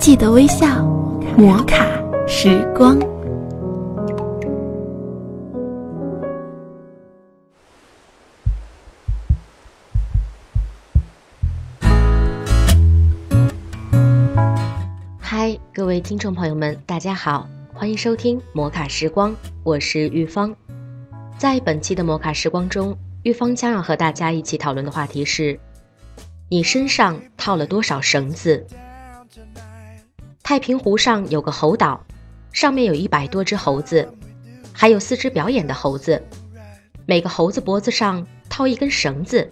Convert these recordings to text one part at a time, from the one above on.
记得微笑，摩卡时光。嗨，各位听众朋友们，大家好，欢迎收听摩卡时光，我是玉芳。在本期的摩卡时光中，玉芳将要和大家一起讨论的话题是：你身上套了多少绳子？太平湖上有个猴岛，上面有一百多只猴子，还有四只表演的猴子。每个猴子脖子上套一根绳子，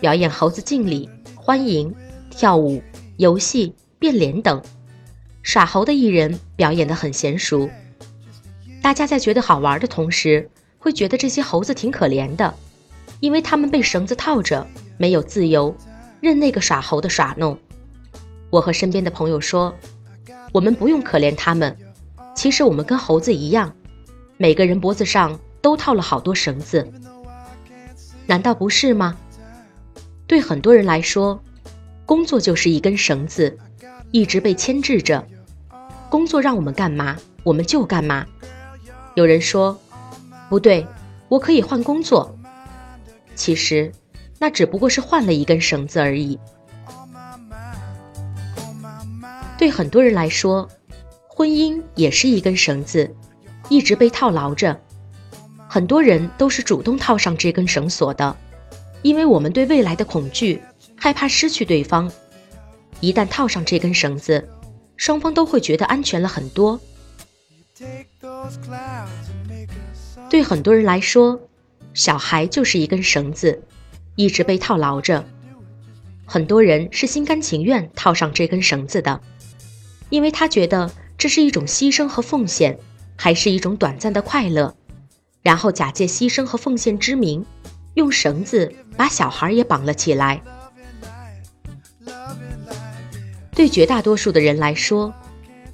表演猴子敬礼、欢迎、跳舞、游戏、变脸等。耍猴的艺人表演得很娴熟。大家在觉得好玩的同时，会觉得这些猴子挺可怜的，因为他们被绳子套着，没有自由，任那个耍猴的耍弄。我和身边的朋友说。我们不用可怜他们，其实我们跟猴子一样，每个人脖子上都套了好多绳子，难道不是吗？对很多人来说，工作就是一根绳子，一直被牵制着。工作让我们干嘛，我们就干嘛。有人说，不对，我可以换工作。其实，那只不过是换了一根绳子而已。对很多人来说，婚姻也是一根绳子，一直被套牢着。很多人都是主动套上这根绳索的，因为我们对未来的恐惧，害怕失去对方。一旦套上这根绳子，双方都会觉得安全了很多。对很多人来说，小孩就是一根绳子，一直被套牢着。很多人是心甘情愿套上这根绳子的。因为他觉得这是一种牺牲和奉献，还是一种短暂的快乐，然后假借牺牲和奉献之名，用绳子把小孩也绑了起来。对绝大多数的人来说，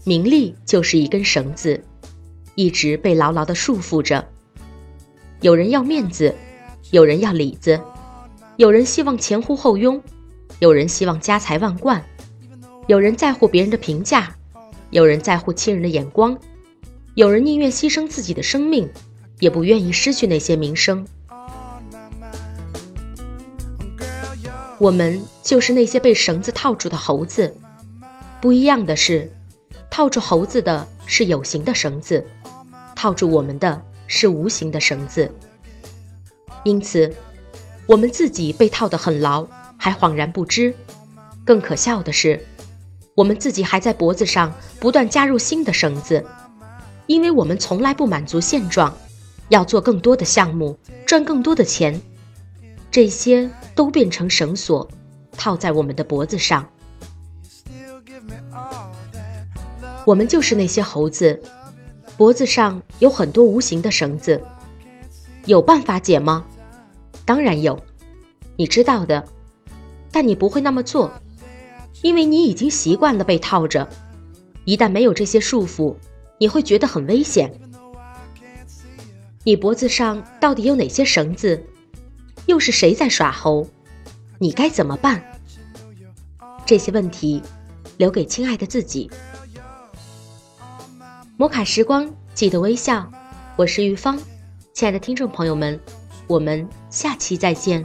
名利就是一根绳子，一直被牢牢的束缚着。有人要面子，有人要里子，有人希望前呼后拥，有人希望家财万贯。有人在乎别人的评价，有人在乎亲人的眼光，有人宁愿牺牲自己的生命，也不愿意失去那些名声。我们就是那些被绳子套住的猴子，不一样的是，套住猴子的是有形的绳子，套住我们的是无形的绳子。因此，我们自己被套得很牢，还恍然不知。更可笑的是。我们自己还在脖子上不断加入新的绳子，因为我们从来不满足现状，要做更多的项目，赚更多的钱，这些都变成绳索，套在我们的脖子上。我们就是那些猴子，脖子上有很多无形的绳子，有办法解吗？当然有，你知道的，但你不会那么做。因为你已经习惯了被套着，一旦没有这些束缚，你会觉得很危险。你脖子上到底有哪些绳子？又是谁在耍猴？你该怎么办？这些问题留给亲爱的自己。摩卡时光，记得微笑。我是玉芳，亲爱的听众朋友们，我们下期再见。